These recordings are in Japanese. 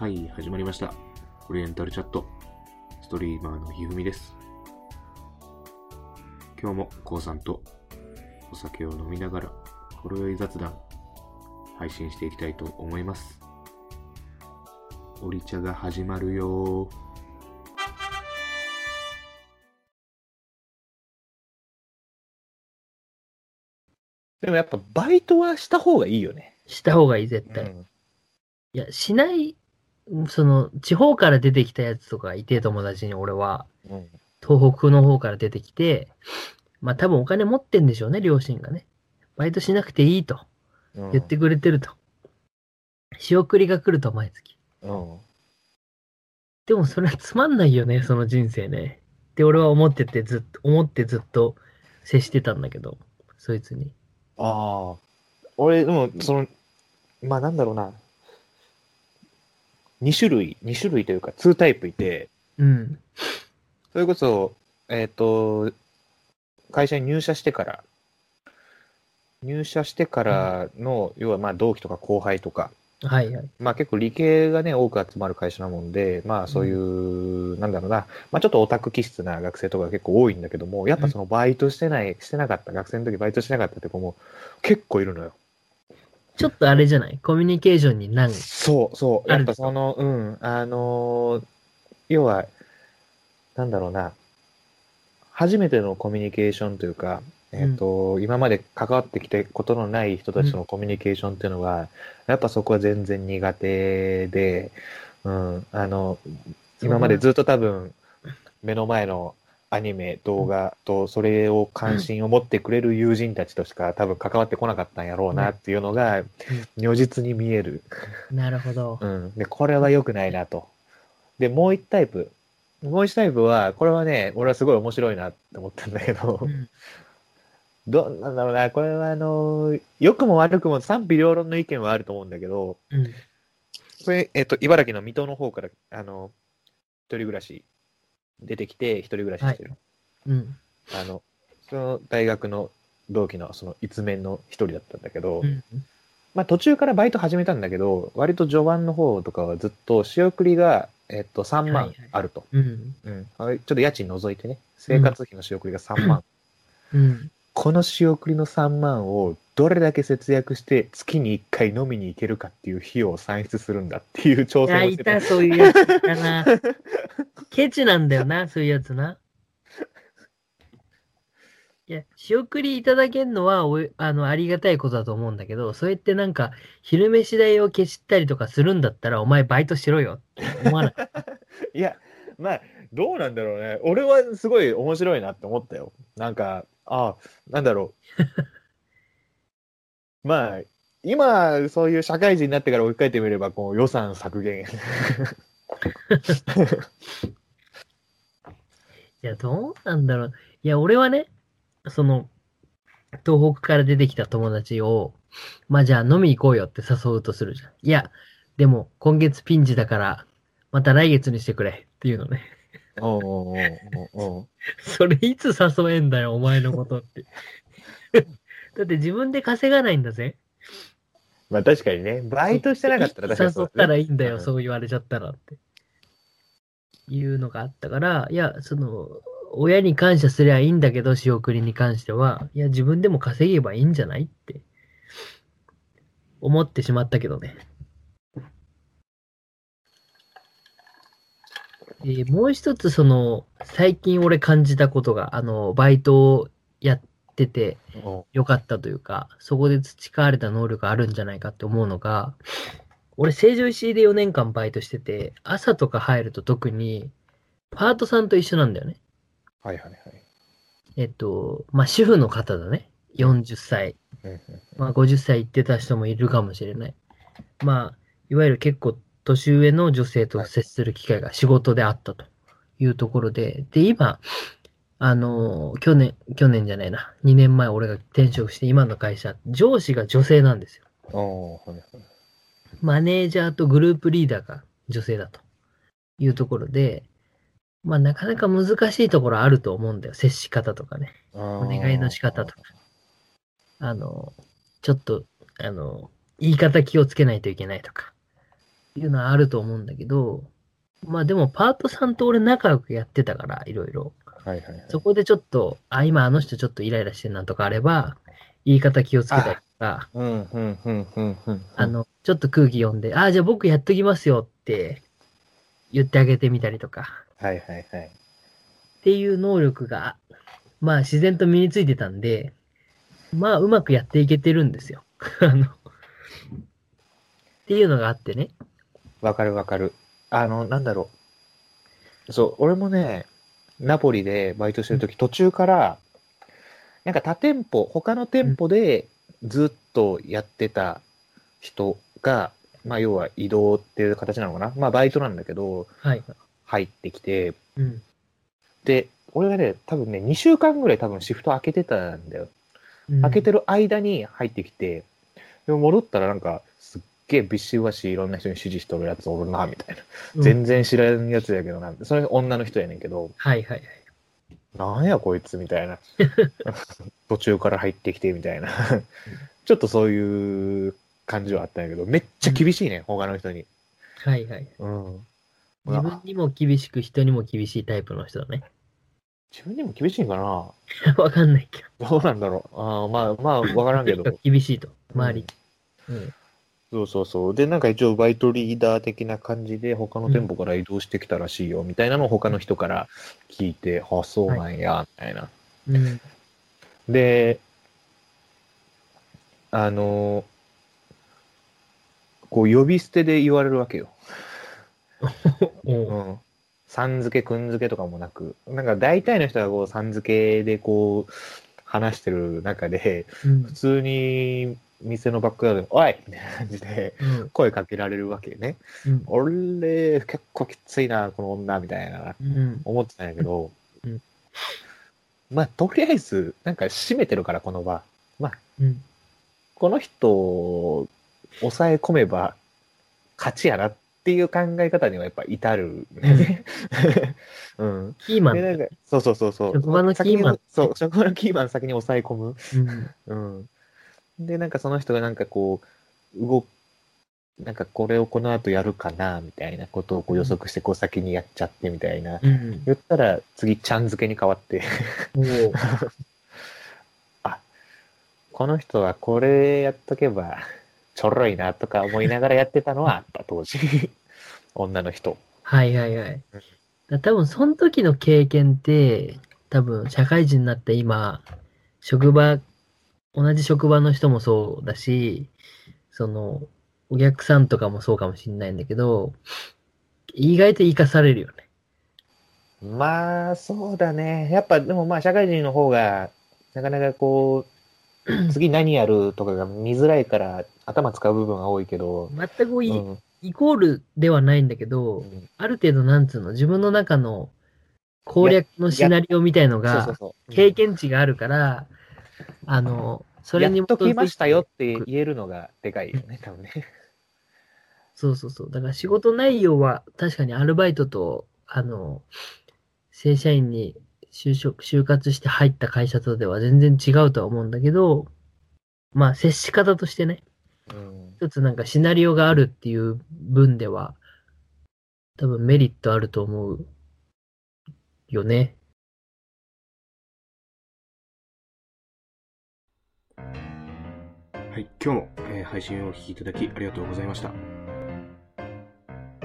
はい、始まりました。オリエンタルチャット。ストリーマーのひふみです。今日もこうさんとお酒を飲みながら、ほろ酔い雑談、配信していきたいと思います。オリ茶が始まるよー。でもやっぱバイトはした方がいいよね。した方がいい、絶対。うんいや、しない、その、地方から出てきたやつとかいて、友達に俺は、うん東北の方から出てきて、まあ多分お金持ってんでしょうね、両親がね。バイトしなくていいとうん言ってくれてると。仕送りが来ると、毎月。うんでもそれはつまんないよね、その人生ね。って俺は思ってて、ずっと、思ってずっと接してたんだけど、そいつに。ああ。俺、でも、その、まあなんだろうな。2種類、2種類というか、2タイプいて、うん。それこそ、えっ、と、会社に入社してから、入社してからの、要はまあ同期とか後輩とか、はいはい。まあ結構理系がね、多く集まる会社なもんで、まあそういう、なんだろうな、まあちょっとオタク気質な学生とかが結構多いんだけども、やっぱそのバイトしてない、してなかった、学生の時バイトしてなかったって子も結構いるのよ。ちょっとあれじゃない？コミュニケーションに難。そうそう。やっぱその、うん、あのー要は、なんだろうな、初めてのコミュニケーションというか、えっ、と、今まで関わってきたことのない人たちとのコミュニケーションっていうのは、やっぱそこは全然苦手で、うん、あの、今までずっと多分、目の前のアニメ、動画と、それを関心を持ってくれる友人たちとしか多分関わってこなかったんやろうなっていうのが、如実に見える。なるほど。うん。で、これは良くないなと。で、もう一タイプ。もう一タイプは、これはね、俺はすごい面白いなって思ったんだけどう、んどうなんだろうな、これはあの、良くも悪くも賛否両論の意見はあると思うんだけど、うん。これ、えっと、茨城の水戸の方から、あの、一人暮らし出てきて、一人暮らししてる。うん。あの、その大学の同期のその一面の一人だったんだけど、うん。まあ途中からバイト始めたんだけど、割と序盤の方とかはずっと仕送りが、えっと、3万はいはいあると。うん。うん。はいちょっと家賃除いてね、生活費の仕送りが3万。うん。この仕送りの3万をどれだけ節約して月に1回飲みに行けるかっていう費用を算出するんだっていう挑戦をしてたいた、。そういうやつな。ケチなんだよな、そういうやつな。いや、仕送りいただけるのはおいあのありがたいことだと思うんだけど、そうやってなんか、昼飯代を消したりとかするんだったら、お前バイトしろよって思わない？いや、まあ、どうなんだろうね。俺はすごい面白いなって思ったよ。なんか、ああ、なんだろう。まあ、今、そういう社会人になってから追いかけてみれば、こう予算削減。いや、どうなんだろう。いや、俺はね、その、東北から出てきた友達を、まあじゃあ飲み行こうよって誘うとするじゃん。いや、でも今月ピンチだから、また来月にしてくれっていうのね。おうおうおうおう それいつ誘えんだよ、お前のことって。だって自分で稼がないんだぜ。まあ確かにね、バイトしてなかったら確かに 誘ったらいいんだよ、うんそう言われちゃったらって。いうのがあったから、いや、その、親に感謝すりゃいいんだけど、仕送りに関しては、いや、自分でも稼げばいいんじゃないって、思ってしまったけどね。えーもう一つ、その、最近俺感じたことが、あの、バイトをやってて、おう良かったというか、そこで培われた能力があるんじゃないかって思うのが、俺、成城石井で4年間バイトしてて、朝とか入ると特に、パートさんと一緒なんだよね。はいはいはい。えっと、まあ、主婦の方だね。40歳。まあ、50歳行ってた人もいるかもしれない。まあ、いわゆる結構年上の女性と接する機会が仕事であったというところで、で、今、あの、去年、去年じゃないな、2年前俺が転職して今の会社、上司が女性なんですよ。マネージャーとグループリーダーが女性だというところで、まあなかなか難しいところあると思うんだよ。接し方とかね。おお願いの仕方とか。あの、ちょっと、あの、言い方気をつけないといけないとか。いうのはあると思うんだけど、まあでもパートさんと俺仲良くやってたから、いろいろ。はいはいはい。そこでちょっと、あ、今あの人ちょっとイライラしてるなとかあれば、言い方気をつけたりとか。あ、の、ちょっと空気読んで、あ、じゃあ僕やっときますよって言ってあげてみたりとか、はいはいはい。っていう能力が、まあ自然と身についてたんで、まあうまくやっていけてるんですよ。あの、っていうのがあってね。わかるわかる。あの、なんだろう。そう、俺もね、ナポリでバイトしてるとき、途中から、なんか他店舗、他の店舗でずっとやってた人が、まあ要は移動っていう形なのかな。まあバイトなんだけど、はい。入ってきて、うん。で、俺がね、多分ね、2週間ぐらい多分シフト開けてたんだよ。うん開けてる間に入ってきて、でも戻ったらなんか、げえビシバシいろんな人に指示しとるやつおるな、みたいな。うん全然知らんやつやけどな、それ女の人やねんけど、はいはいはい。なんやこいつみたいな。途中から入ってきてみたいな。ちょっとそういう感じはあったんやけど、めっちゃ厳しいね、他の人に。はいはい。うん。自分にも厳しく人にも厳しいタイプの人だね。自分にも厳しいんかな？わかんないけどうなんだろう。あーまあまあ、わからんけど。ど。厳しいと、周り。うん。そうそうそう。で、なんか一応バイトリーダー的な感じで他の店舗から移動してきたらしいよ、みたいなのを他の人から聞いて、あ、そうなんや、みたいな。うん。で、あの、こう呼び捨てで言われるわけよ。うんさん付け、くん付けとかもなく、なんか大体の人がこうさん付けでこう話してる中で、うん普通に店のバックヤードで、おいみたいな感じでうん声かけられるわけね。うん俺、結構きついな、この女、みたいな、うん思ってたんやけど、うんまあ、とりあえず、なんか閉めてるから、この場。まあ、うんこの人を抑え込めば勝ちやなっていう考え方にはやっぱ至るね。うん。キーマンそうそうそうそう。職場のキーマンそう、職場のキーマン先に抑え込む。うんうん。で、なんかその人がなんかこう、動く、なんかこれをこの後やるかな、みたいなことをこう予測して、こう先にやっちゃってみたいな。うん言ったら、次、ちゃん付けに変わって、おー この人はこれやっとけば、ちょろいなとか思いながらやってたのはあった、当時。女の人。はいはいはい。だ多分その時の経験って、多分社会人になって今、職場、同じ職場の人もそうだし、その、お客さんとかもそうかもしれないんだけど、意外と活かされるよね。まあ、そうだね。やっぱ、でもまあ、社会人の方が、なかなかこう、次何やるとかが見づらいから、頭使う部分が多いけど、全くイ,、うんイコールではないんだけど、ある程度なんつうの、自分の中の攻略のシナリオみたいのが。経験値があるから、あの、それにやっときましたよって言えるのがでかいよね、多分ね。そうそうそう。だから仕事内容は確かにアルバイトと、あの、正社員に就職、就活して入った会社とでは全然違うとは思うんだけど、まあ接し方としてね、うん。一つなんかシナリオがあるっていう分では、多分メリットあると思うよね。はい、今日も、えー配信をお聴きいただきありがとうございました。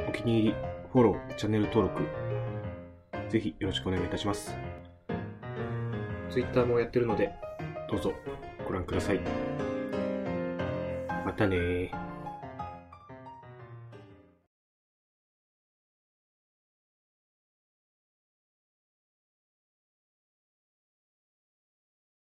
お気に入り、フォロー、チャンネル登録、ぜひよろしくお願いいたします。Twitter もやってるので、どうぞご覧ください。またね。